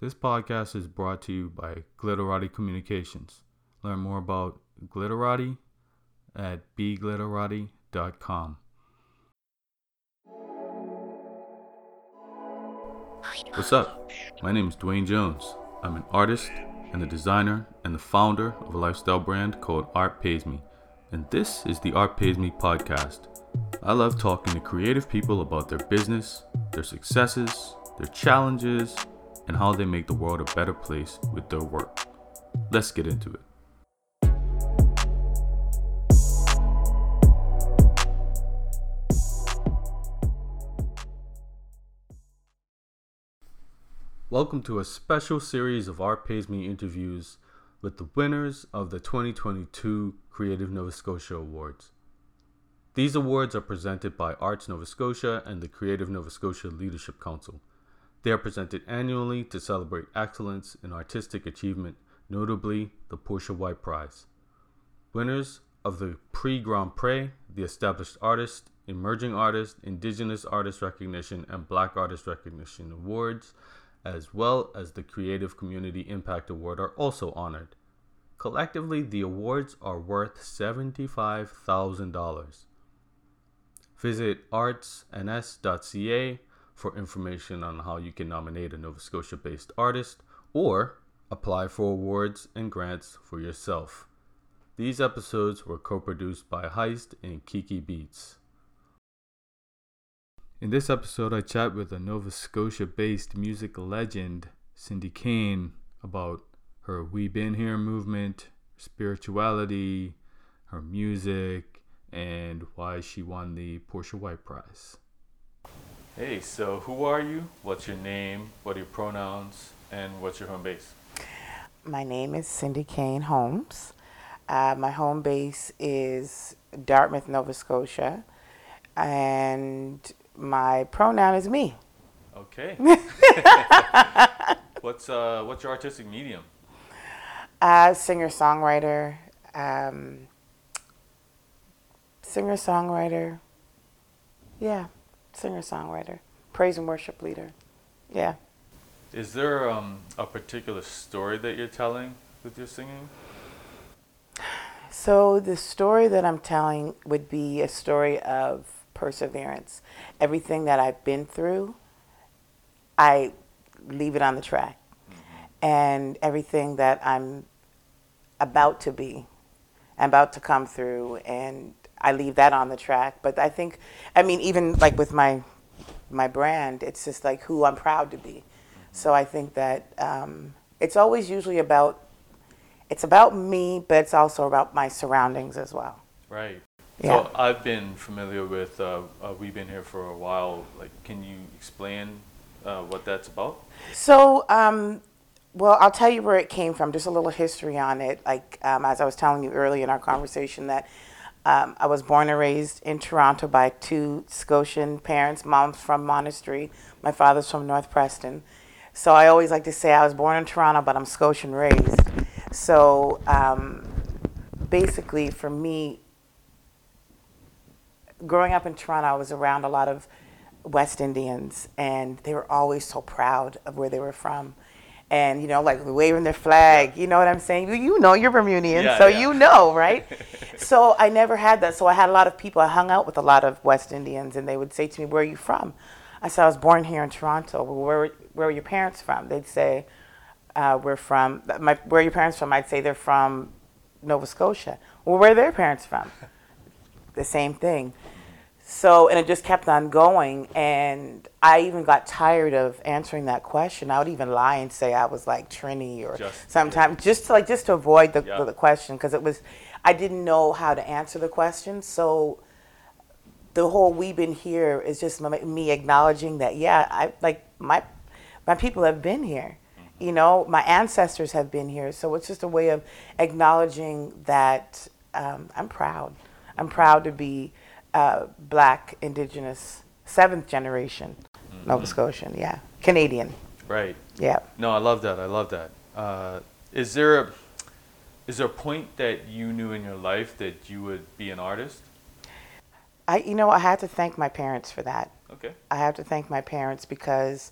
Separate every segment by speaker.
Speaker 1: This podcast is brought to you by Glitterati Communications. Learn more about Glitterati at bglitterati.com. What's up? My name is Dwayne Jones. I'm an artist and a designer and the founder of a lifestyle brand called Art Pays Me. And this is the Art Pays Me podcast. I love talking to creative people about their business, their successes, their challenges, and how they make the world a better place with their work. Let's get into it. Welcome to a special series of Pays Me interviews with the winners of the 2022 Creative Nova Scotia Awards. These awards are presented by Arts Nova Scotia and the Creative Nova Scotia Leadership Council. They are presented annually to celebrate excellence in artistic achievement, notably the Portia White Prize. Winners of the Prix Grand Pré, the Established Artist, Emerging Artist, Indigenous Artist Recognition, and Black Artist Recognition Awards, as well as the Creative Community Impact Award, are also honored. Collectively, the awards are worth $75,000. Visit artsns.ca for information on how you can nominate a Nova Scotia based artist or apply for awards and grants for yourself. These episodes were co produced by Heist and Kiki Beats. In this episode, I chat with a Nova Scotia based music legend, Cyndi Cain, about her We Been Here movement, spirituality, her music, and why she won the Portia White Prize. Hey, so who are you? What's your name? What are your pronouns? And what's your home base?
Speaker 2: My name is Cyndi Cain Holmes. Uh, my home base is Dartmouth, Nova Scotia, and my pronoun is me.
Speaker 1: Okay. what's uh, what's your artistic medium?
Speaker 2: Uh, singer songwriter, um, singer songwriter. Yeah, singer songwriter, praise and worship leader. Yeah.
Speaker 1: Is there um, a particular story that you're telling with your singing?
Speaker 2: So the story that I'm telling would be a story of perseverance. Everything that I've been through, I leave it on the track. And everything that I'm about to be, I'm about to come through, and I leave that on the track. But I think, I mean, even like with my my brand, it's just like who I'm proud to be. So I think that um, it's always usually about it's about me, but it's also about my surroundings as well.
Speaker 1: Right.
Speaker 2: Yeah.
Speaker 1: So I've been familiar with. Uh, uh, we've been here for a while. Like, can you explain uh, what that's about?
Speaker 2: So, um, well, I'll tell you where it came from. Just a little history on it. Like um, as I was telling you earlier in our conversation, that um, I was born and raised in Toronto by two Scotian parents. Mom's from Monastery. My father's from North Preston. So I always like to say I was born in Toronto, but I'm Scotian raised. So um, basically, for me, growing up in Toronto, I was around a lot of West Indians, and they were always so proud of where they were from. And you know, like waving their flag, you know what I'm saying? You, you know, you're Bermudian,
Speaker 1: Yeah,
Speaker 2: so
Speaker 1: yeah.
Speaker 2: you know, right? so I never had that. So I had a lot of people. I hung out with a lot of West Indians, and they would say to me, "Where are you from?" I said, "I was born here in Toronto." Well, where Where are your parents from? They'd say, uh, "We're from." My, where are your parents from? I'd say they're from Nova Scotia. Well, where are their parents from? the same thing. So, and it just kept on going. And I even got tired of answering that question. I would even lie and say I was like Trini or
Speaker 1: Just-
Speaker 2: sometimes just to like just to avoid the,
Speaker 1: Yeah.
Speaker 2: the question because it was I didn't know how to answer the question. So the whole we've been here is just my- me acknowledging that yeah, I like my my people have been here. You know, my ancestors have been here. So it's just a way of acknowledging that um, I'm proud. I'm proud to be uh, black, indigenous, seventh generation Nova Scotian. Yeah, Canadian.
Speaker 1: Right.
Speaker 2: Yeah.
Speaker 1: No, I love that. I love that. Uh, is there a is there a point that you knew in your life that you would be an artist?
Speaker 2: I, you know, I had to thank my parents for that.
Speaker 1: Okay.
Speaker 2: I have to thank my parents because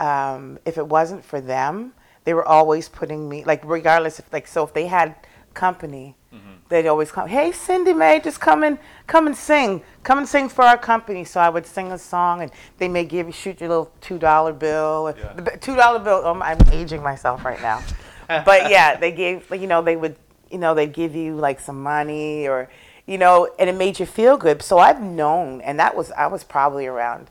Speaker 2: um, if it wasn't for them, they were always putting me like regardless if like so if they had company, mm-hmm. they'd always come. Hey, Cyndi Mae, just come and come and sing. Come and sing for our company. So I would sing a song, and they may give you shoot your little two dollar bill. Yeah. Two dollar bill. Oh, I'm aging myself right now, but yeah, they gave you know they would you know they'd give you like some money or you know, and it made you feel good. So I've known, and that was I was probably around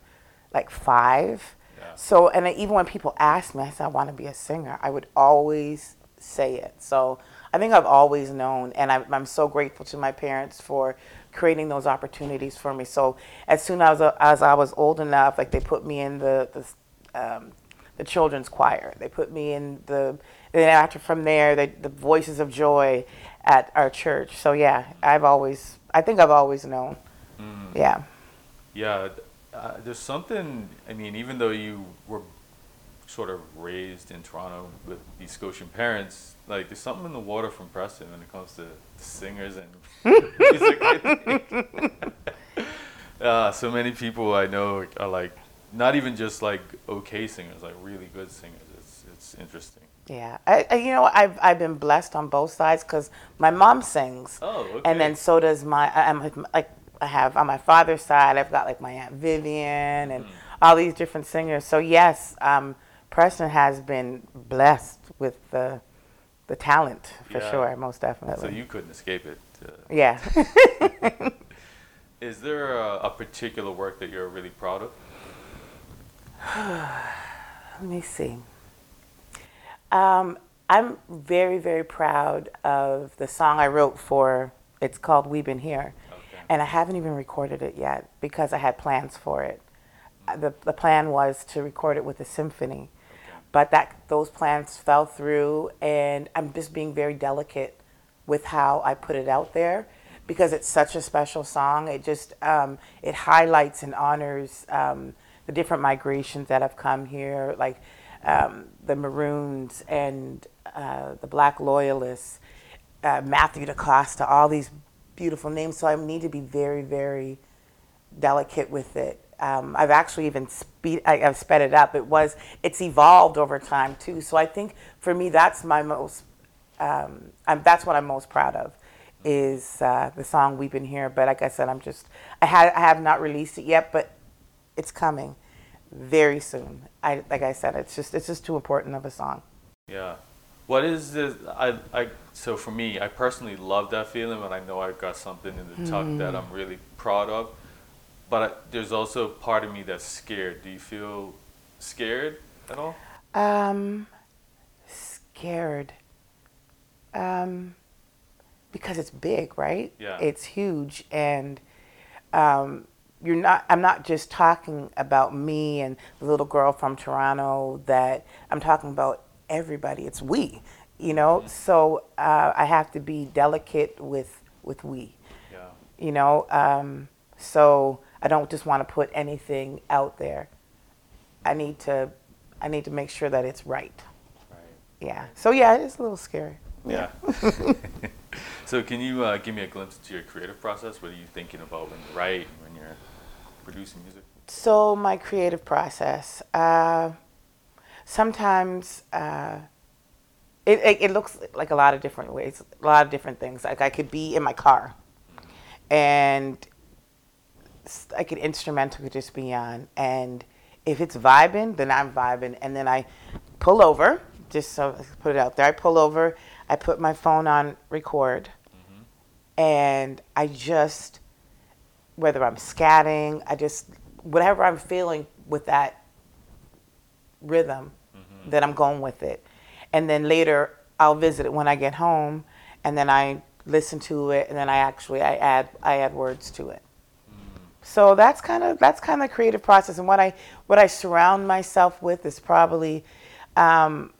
Speaker 2: like five. Yeah. So and even when people asked me, I said I want to be a singer. I would always say it. So I think I've always known, and I'm, I'm so grateful to my parents for creating those opportunities for me. So as soon as, as I was old enough, like they put me in the the, um, the children's choir. They put me in the then after from there, the, the Voices of Joy, at our church. So yeah, I've always, I think I've always known. Mm. Yeah.
Speaker 1: Yeah, uh, there's something. I mean, even though you were sort of raised in Toronto with these Scotian parents, like there's something in the water from Preston when it comes to singers and music. uh, so many people I know are like not even just like okay singers, like really good singers. It's it's interesting.
Speaker 2: Yeah, I, I, you know I've I've been blessed on both sides because my mom sings.
Speaker 1: Oh, okay.
Speaker 2: And then so does my I'm like I have on my father's side I've got like my aunt Vivian and mm. all these different singers. So yes, um, Preston has been blessed with the the talent for yeah. sure, most definitely.
Speaker 1: So you couldn't escape it.
Speaker 2: Uh. Yeah.
Speaker 1: Is there a, a particular work that you're really proud of?
Speaker 2: Let me see. Um, I'm very, very proud of the song I wrote for. It's called "We've Been Here," okay. and I haven't even recorded it yet because I had plans for it. Uh, the The plan was to record it with a symphony. But that those plans fell through, and I'm just being very delicate with how I put it out there because it's such a special song. It just um, it highlights and honors um, the different migrations that have come here, like um, the Maroons and uh, the Black Loyalists, uh, Matthew DaCosta, all these beautiful names. So I need to be very, very delicate with it. Um, I've actually even speed, I, have sped it up. It was, it's evolved over time too. So I think for me, that's my most, um, that's what I'm most proud of, is uh, the song "We've Been Here." But like I said, I'm just, I had, I have not released it yet, but it's coming very soon. I like I said, it's just it's just too important of a song.
Speaker 1: Yeah. What is this? I, I so for me, I personally love that feeling when I know I've got something in the tuck that mm. I'm really proud of. But I, there's also part of me that's scared. Do you feel scared at all?
Speaker 2: Um, scared. Um, because it's big, right?
Speaker 1: Yeah.
Speaker 2: It's huge, and um, you're not i'm not just talking about me and the little girl from toronto that i'm talking about everybody it's we you know mm-hmm. so uh, i have to be delicate with with we
Speaker 1: yeah.
Speaker 2: you know um, so i don't just want to put anything out there i need to i need to make sure that it's right
Speaker 1: right
Speaker 2: yeah so yeah it's a little scary
Speaker 1: yeah, so can you uh, give me a glimpse into your creative process what are you thinking about when you write and when you're producing music?
Speaker 2: So my creative process. Uh, sometimes uh, it, it, it looks like a lot of different ways, a lot of different things. Like I could be in my car, mm-hmm. and like an instrumental could just be on, and if it's vibing, then I'm vibing, and then I pull over. Just so I put it out there, I pull over. I put my phone on record, mm-hmm. and I just whether I'm scatting, I just whatever I'm feeling with that rhythm, mm-hmm. that I'm going with it. And then later I'll visit it when I get home and then I listen to it and then I actually I add I add words to it. So that's kind of that's kind of the creative process and what I what I surround myself with is probably um,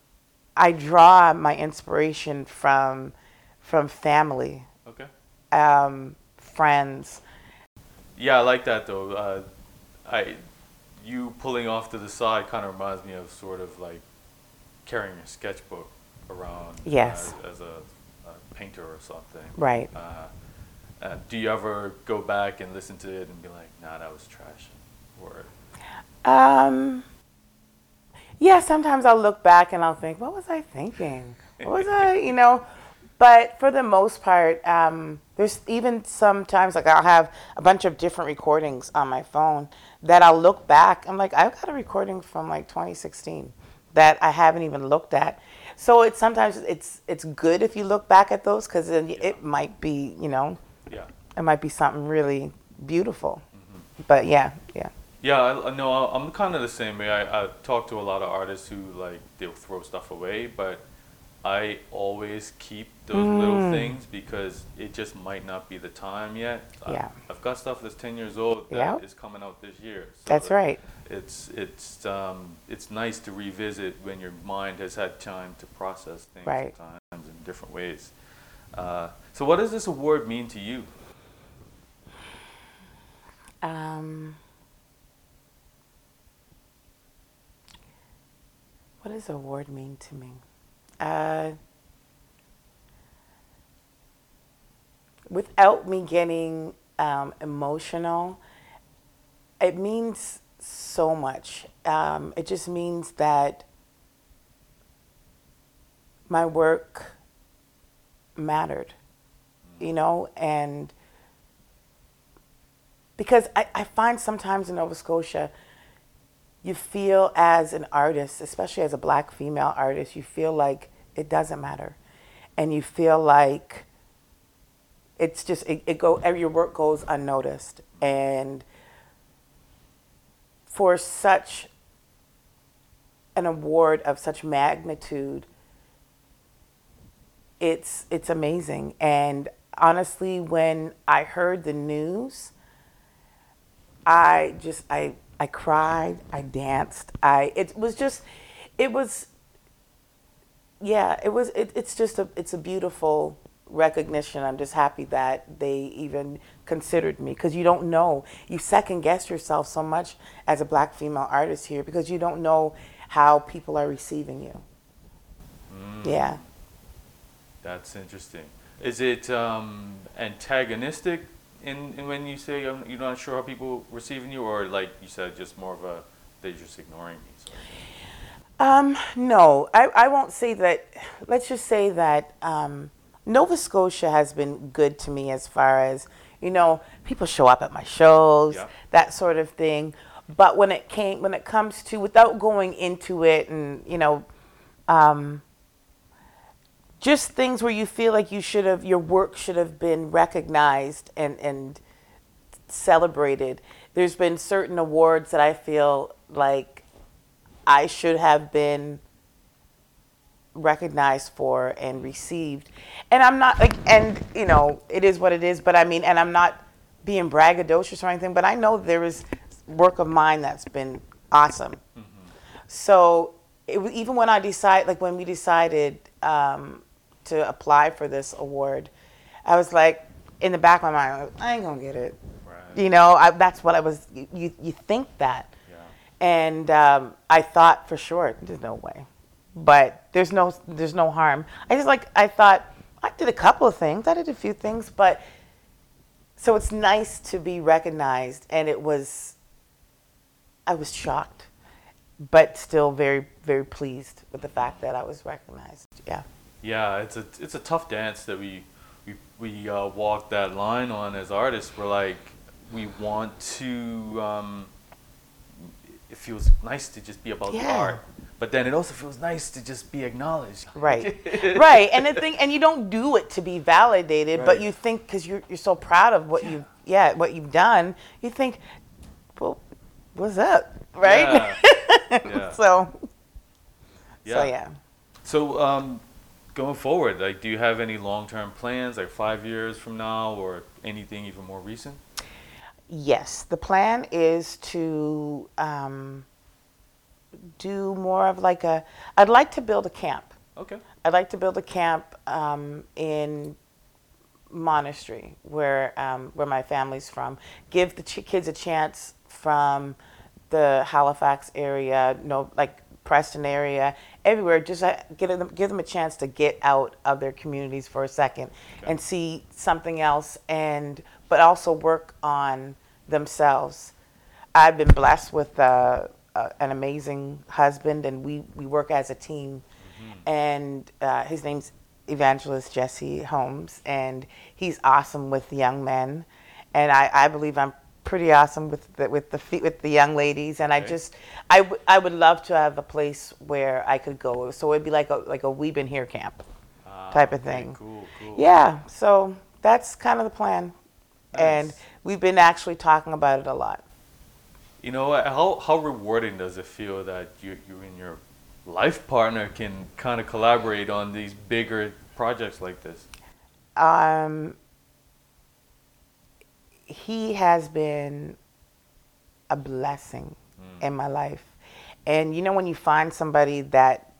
Speaker 2: I draw my inspiration from from family.
Speaker 1: Okay.
Speaker 2: Um, friends
Speaker 1: yeah, I like that though. Uh, I you pulling off to the side kind of reminds me of sort of like carrying a sketchbook around
Speaker 2: yes.
Speaker 1: as, as a, a, painter or something.
Speaker 2: Right.
Speaker 1: Uh, uh, do you ever go back and listen to it and be like, "Nah, that was trash," or?
Speaker 2: Um, Yeah, sometimes I'll look back and I'll think, what was I thinking? What was I, you know? But for the most part, um, there's even sometimes like I'll have a bunch of different recordings on my phone that I'll look back. I'm like, I've got a recording from like 2016 that I haven't even looked at. So it's sometimes it's it's good if you look back at those because then it might be you know
Speaker 1: Yeah.
Speaker 2: it might be something really beautiful. But yeah, yeah.
Speaker 1: Yeah, I, I know. I'm kind of the same way. I, I talk to a lot of artists who like they'll throw stuff away, but I always keep those little things because it just might not be the time yet. I-
Speaker 2: Yeah.
Speaker 1: I've got stuff that's 10 years old that
Speaker 2: Yeah.
Speaker 1: is coming out this year. So
Speaker 2: That's right.
Speaker 1: It's it's um, it's nice to revisit when your mind has had time to process things
Speaker 2: Right.
Speaker 1: sometimes in different ways. Uh, so, what does this award mean to you?
Speaker 2: Um, what does award mean to me? Uh, without me getting um, emotional, it means so much. Um, it just means that my work mattered, you know, and because I, I find sometimes in Nova Scotia, you feel as an artist, especially as a black female artist, you feel like it doesn't matter. And you feel like it's just, it, it go, your work goes unnoticed. And for such an award of such magnitude, it's, it's amazing. And honestly, when I heard the news, I just I I cried, I danced. I it was just it was yeah, it was it, it's just a it's a beautiful recognition. I'm just happy that they even considered me because you don't know. You second guess yourself so much as a black female artist here because you don't know how people are receiving you. Mm. Yeah.
Speaker 1: That's interesting. Is it um, antagonistic in, in when you say um, you're not sure how people receiving you, or like you said, just more of a they're just ignoring me?
Speaker 2: Um, no, I, I won't say that. Let's just say that um, Nova Scotia has been good to me as far as, you know, people show up at my shows,
Speaker 1: Yeah.
Speaker 2: that sort of thing. But when it came, when it comes to, without going into it and, you know, um, just things where you feel like you should have, your work should have been recognized and, and celebrated. There's been certain awards that I feel like I should have been recognized for and received. And I'm not like, and you know, it is what it is. But I mean, and I'm not being braggadocious or anything. But I know there is work of mine that's been awesome. So it, even when I decide, like when we decided um, to apply for this award, I was like, in the back of my mind, I ain't gonna get it.
Speaker 1: Right.
Speaker 2: You know, I, that's what I was. You, you, you think that.
Speaker 1: Yeah.
Speaker 2: And um, I thought for sure, there's no way. But there's no there's no harm. I just like I thought I did a couple of things. I did a few things, but so it's nice to be recognized. And it was I was shocked, but still very very pleased with the fact that I was recognized. Yeah.
Speaker 1: Yeah, it's a it's a tough dance that we we we uh, walk that line on as artists. We're like we want to. Um, it feels nice to just be about the art, but then it also feels nice to just be acknowledged.
Speaker 2: Right, right, and the thing, and you don't do it to be validated, but you think because you're you're so proud of what you, yeah, what you've done, you think, well, what's up, right?
Speaker 1: Yeah.
Speaker 2: so,
Speaker 1: Yeah.
Speaker 2: so yeah.
Speaker 1: So, um, going forward, like, do you have any long-term plans, like five years from now, or anything even more recent?
Speaker 2: Yes, the plan is to um, do more of like a. I'd like to build a camp.
Speaker 1: Okay.
Speaker 2: I'd like to build a camp um, in Monastery, where um, where my family's from. Give the ch- kids a chance from the Halifax area, no, like Preston area, everywhere. Just uh, give them give them a chance to get out of their communities for a second
Speaker 1: Okay.
Speaker 2: and see something else, and but also work on themselves. I've been blessed with uh, a, an amazing husband, and we, we work as a team. And uh, his name's Evangelist Jesse Holmes, and he's awesome with young men. And I, I believe I'm pretty awesome with the, with the fe- with the young ladies. And I
Speaker 1: Okay.
Speaker 2: just I, w- I would love to have a place where I could go. So it'd be like a like a we've been here camp
Speaker 1: Ah,
Speaker 2: type of
Speaker 1: okay,
Speaker 2: thing.
Speaker 1: Cool, cool.
Speaker 2: Yeah, so that's kind of the plan. And
Speaker 1: Nice.
Speaker 2: we've been actually talking about it a lot.
Speaker 1: You know, how how rewarding does it feel that you you and your life partner can kind of collaborate on these bigger projects like this?
Speaker 2: Um, he has been a blessing in my life. And you know when you find somebody that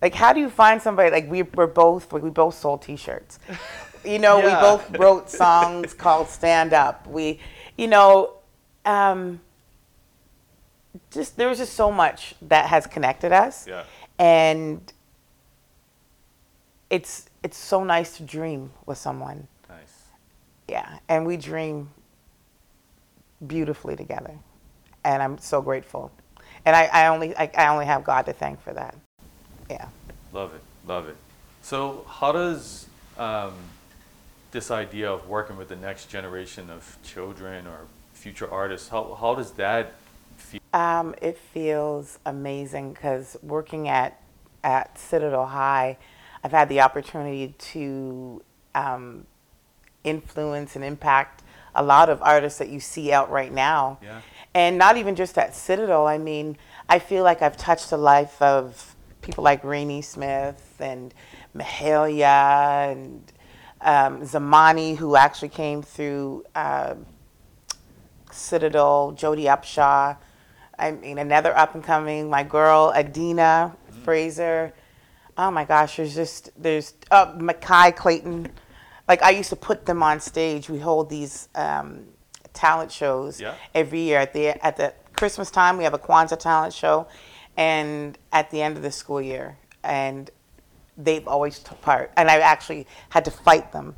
Speaker 2: like how do you find somebody like we were both we both sold t-shirts. You know, we both wrote songs called Stand Up. We you know um just there was just so much that has connected us.
Speaker 1: Yeah.
Speaker 2: And it's it's so nice to dream with someone. Yeah, and we dream beautifully together, and I'm so grateful. And I, I only I, I only have God to thank for that. Yeah.
Speaker 1: Love it. Love it. So, how does um, this idea of working with the next generation of children or future artists, how, how does that feel?
Speaker 2: Um, it feels amazing because working at at Citadel High, I've had the opportunity to um, influence and impact a lot of artists that you see out right now.
Speaker 1: Yeah.
Speaker 2: And not even just at Citadel. I mean, I feel like I've touched the life of people like Reeny Smith and Mahalia and um, Zamani, who actually came through. Uh, Citadel, Jody Upshaw. I mean, another up and coming, my girl Adina Fraser. Oh my gosh, there's just there's uh, Mackay Clayton. Like I used to put them on stage. We hold these um, talent shows
Speaker 1: Yeah.
Speaker 2: every year at the at the Christmas time. We have a Kwanzaa talent show, and at the end of the school year, and they've always took part. And I actually had to fight them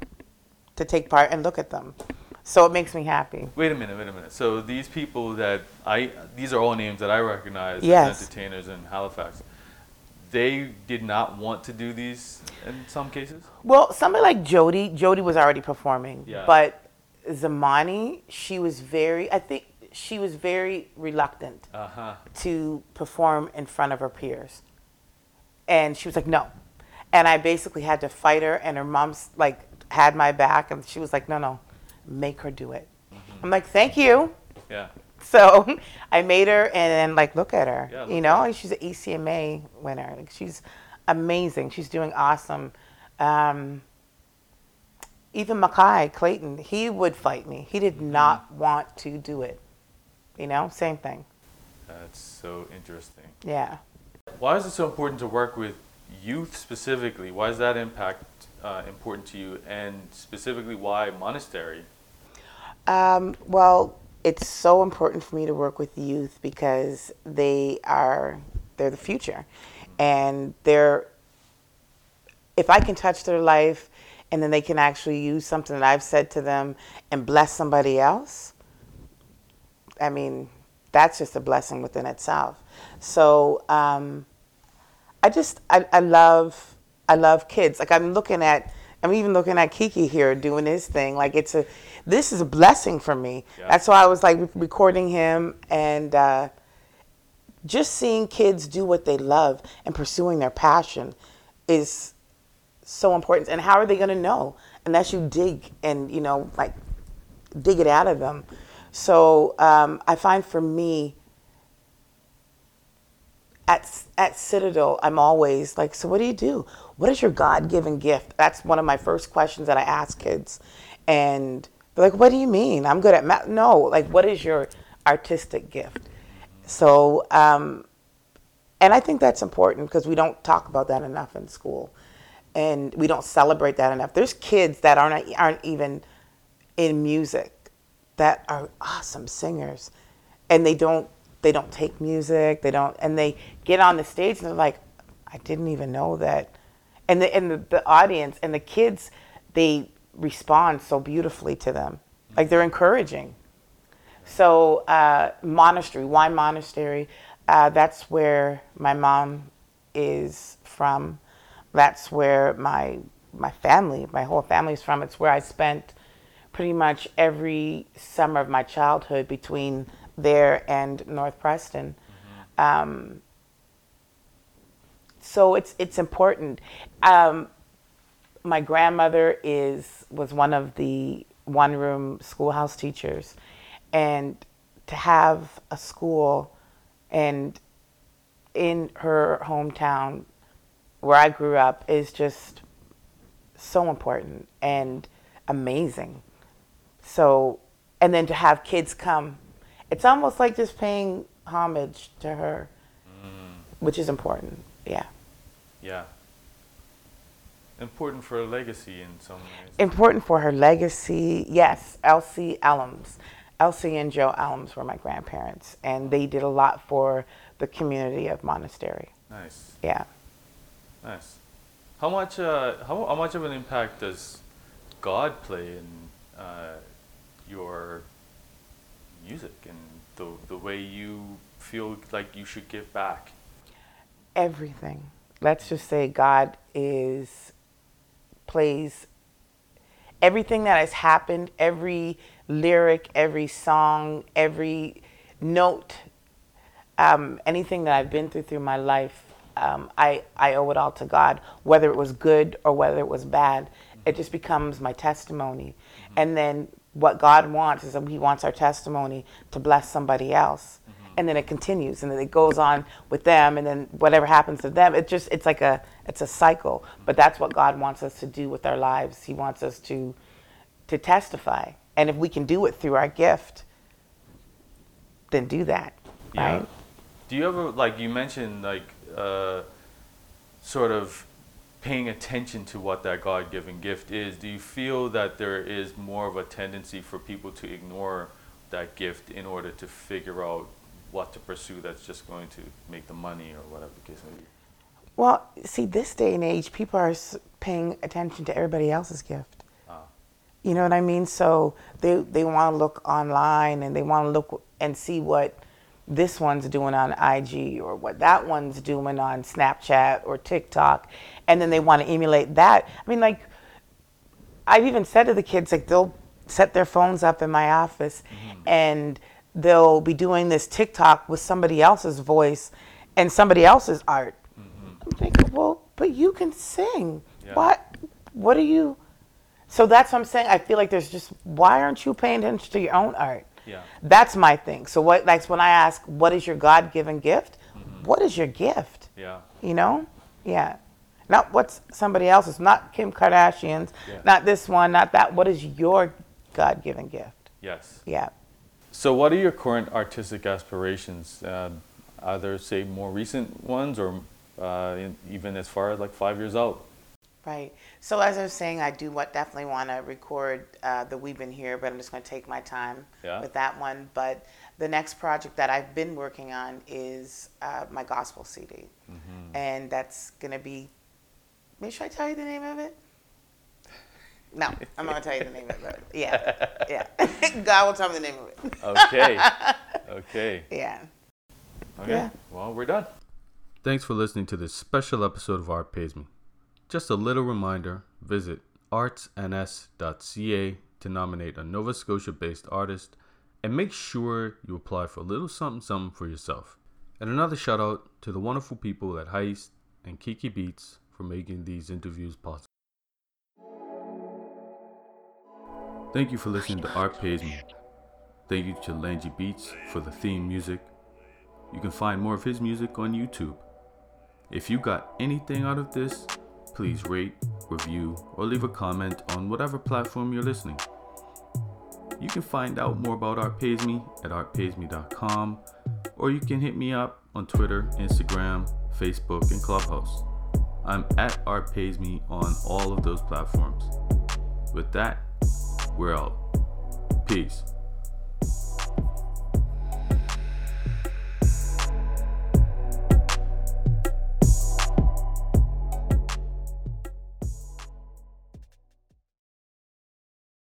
Speaker 2: to take part and look at them. So it makes me happy.
Speaker 1: Wait a minute, wait a minute. So these people that I, these are all names that I recognize
Speaker 2: Yes.
Speaker 1: as entertainers in Halifax. They did not want to do these in some cases.
Speaker 2: Well, somebody like Jody, Jody was already performing,
Speaker 1: Yeah.
Speaker 2: but Zamani, she was very, I think she was very reluctant
Speaker 1: Uh huh.
Speaker 2: to perform in front of her peers. And she was like, no. And I basically had to fight her, and her mom's like had my back, and she was like, no, no, make her do it.
Speaker 1: Mm-hmm.
Speaker 2: I'm like, thank you.
Speaker 1: Yeah.
Speaker 2: So I made her, and then like, look at her.
Speaker 1: Yeah, look
Speaker 2: you know, she's an ECMA winner. Like, she's amazing. She's doing awesome. Um, even Mackay Clayton, he would fight me. He did
Speaker 1: Mm-hmm.
Speaker 2: not want to do it. You know, same thing.
Speaker 1: That's so interesting.
Speaker 2: Yeah.
Speaker 1: Why is it so important to work with youth specifically? Why is that impact uh, important to you? And specifically, why monastery?
Speaker 2: Um, well, it's so important for me to work with youth because they are they're the future, and they're if I can touch their life, and then they can actually use something that I've said to them and bless somebody else. I mean, that's just a blessing within itself. So um, I just I, I love I love kids. Like I'm looking at I'm even looking at Kiki here doing his thing. Like it's a this is a blessing for me.
Speaker 1: Yeah.
Speaker 2: That's why I was like recording him and uh, just seeing kids do what they love and pursuing their passion is so important. And how are they going to know unless you dig and you know like dig it out of them? So um, I find for me at at Citadel, I'm always like, so what do you do? What is your God given gift? That's one of my first questions that I ask kids, and they're like, what do you mean? I'm good at math. No, like, what is your artistic gift? So, um, and I think that's important because we don't talk about that enough in school, and we don't celebrate that enough. There's kids that aren't aren't even in music that are awesome singers and they don't they don't take music they don't and they get on the stage and they're like i didn't even know that and the and the, the audience and the kids they respond so beautifully to them like they're encouraging so uh, monastery why monastery Uh, that's where my mom is from. That's where my my family, my whole family is from. It's where I spent pretty much every summer of my childhood between there and North Preston. Um, so it's it's important. Um, my grandmother is was one of the one room schoolhouse teachers, and to have a school and in her hometown where I grew up is just so important and amazing. So, and then to have kids come, it's almost like just paying homage to her, which is important. Yeah.
Speaker 1: Yeah. Important for her legacy in some ways.
Speaker 2: Important for her legacy, yes. Elsie Elms. Elsie and Joe Elms were my grandparents, and they did a lot for the community of Monastery.
Speaker 1: Nice.
Speaker 2: Yeah.
Speaker 1: Nice. How much uh, how, how much of an impact does God play in uh, your music and the the way you feel like you should give back?
Speaker 2: Everything. Let's just say God is plays everything that has happened, every lyric, every song, every note, um, anything that I've been through through my life, um, I, I owe it all to God, whether it was good or whether it was bad. It just becomes my testimony. And then what God wants is that He wants our testimony to bless somebody else. And then it continues, and then it goes on with them, and then whatever happens to them, it just it's like a it's a cycle. But that's what God wants us to do with our lives. He wants us to to testify, and if we can do it through our gift, then do that,
Speaker 1: Yeah.
Speaker 2: right?
Speaker 1: Do you ever like you mentioned like uh, sort of paying attention to what that God-given gift is? Do you feel that there is more of a tendency for people to ignore that gift in order to figure out what to pursue that's just going to make the money or whatever the case may be?
Speaker 2: Well, see, this day and age, people are paying attention to everybody else's gift.
Speaker 1: Ah.
Speaker 2: You know what I mean? So they they want to look online and they want to look and see what this one's doing on IG or what that one's doing on Snapchat or TikTok, and then they want to emulate that. I mean, like I've even said to the kids, like they'll set their phones up in my office, mm-hmm. and they'll be doing this TikTok with somebody else's voice and somebody else's art. Mm-hmm. I'm thinking, well, but you can sing.
Speaker 1: Yeah.
Speaker 2: What? What are you? So that's what I'm saying. I feel like there's just why aren't you paying attention to your own art?
Speaker 1: Yeah.
Speaker 2: That's my thing. So what? Like when I ask, what is your God-given gift?
Speaker 1: Mm-hmm.
Speaker 2: What is your gift?
Speaker 1: Yeah.
Speaker 2: You know? Yeah. Not what's somebody else's. Not Kim Kardashian's.
Speaker 1: Yeah.
Speaker 2: Not this one. Not that. What is your God-given gift?
Speaker 1: Yes.
Speaker 2: Yeah.
Speaker 1: So, what are your current artistic aspirations? Uh, are there, say, more recent ones, or uh, in, even as far as like five years out?
Speaker 2: Right. So as I was saying, I do what definitely want to record uh, the We've Been Here, but I'm just going to take my time
Speaker 1: Yeah.
Speaker 2: with that one. But the next project that I've been working on is uh, my gospel CD, and that's going to be. Maybe should I tell you the name of it? No, I'm not going to tell you the name of it. Yeah, yeah. God will tell me the name of it.
Speaker 1: Okay. okay.
Speaker 2: Yeah.
Speaker 1: Okay.
Speaker 2: Yeah.
Speaker 1: Well, we're done. Thanks for listening to this special episode of Art Pays Me. Just a little reminder visit artsns.ca to nominate a Nova Scotia based artist and make sure you apply for a little something something for yourself. And another shout out to the wonderful people at Heist and Kiki Beats for making these interviews possible. Thank you for listening to Art Pays Me. Thank you to Langy Beats for the theme music. You can find more of his music on YouTube. If you got anything out of this, please rate, review, or leave a comment on whatever platform you're listening. You can find out more about Art Pays Me at artpaysme.com, or you can hit me up on Twitter, Instagram, Facebook, and Clubhouse. I'm at Art Pays Me on all of those platforms. With that, we're out. Peace.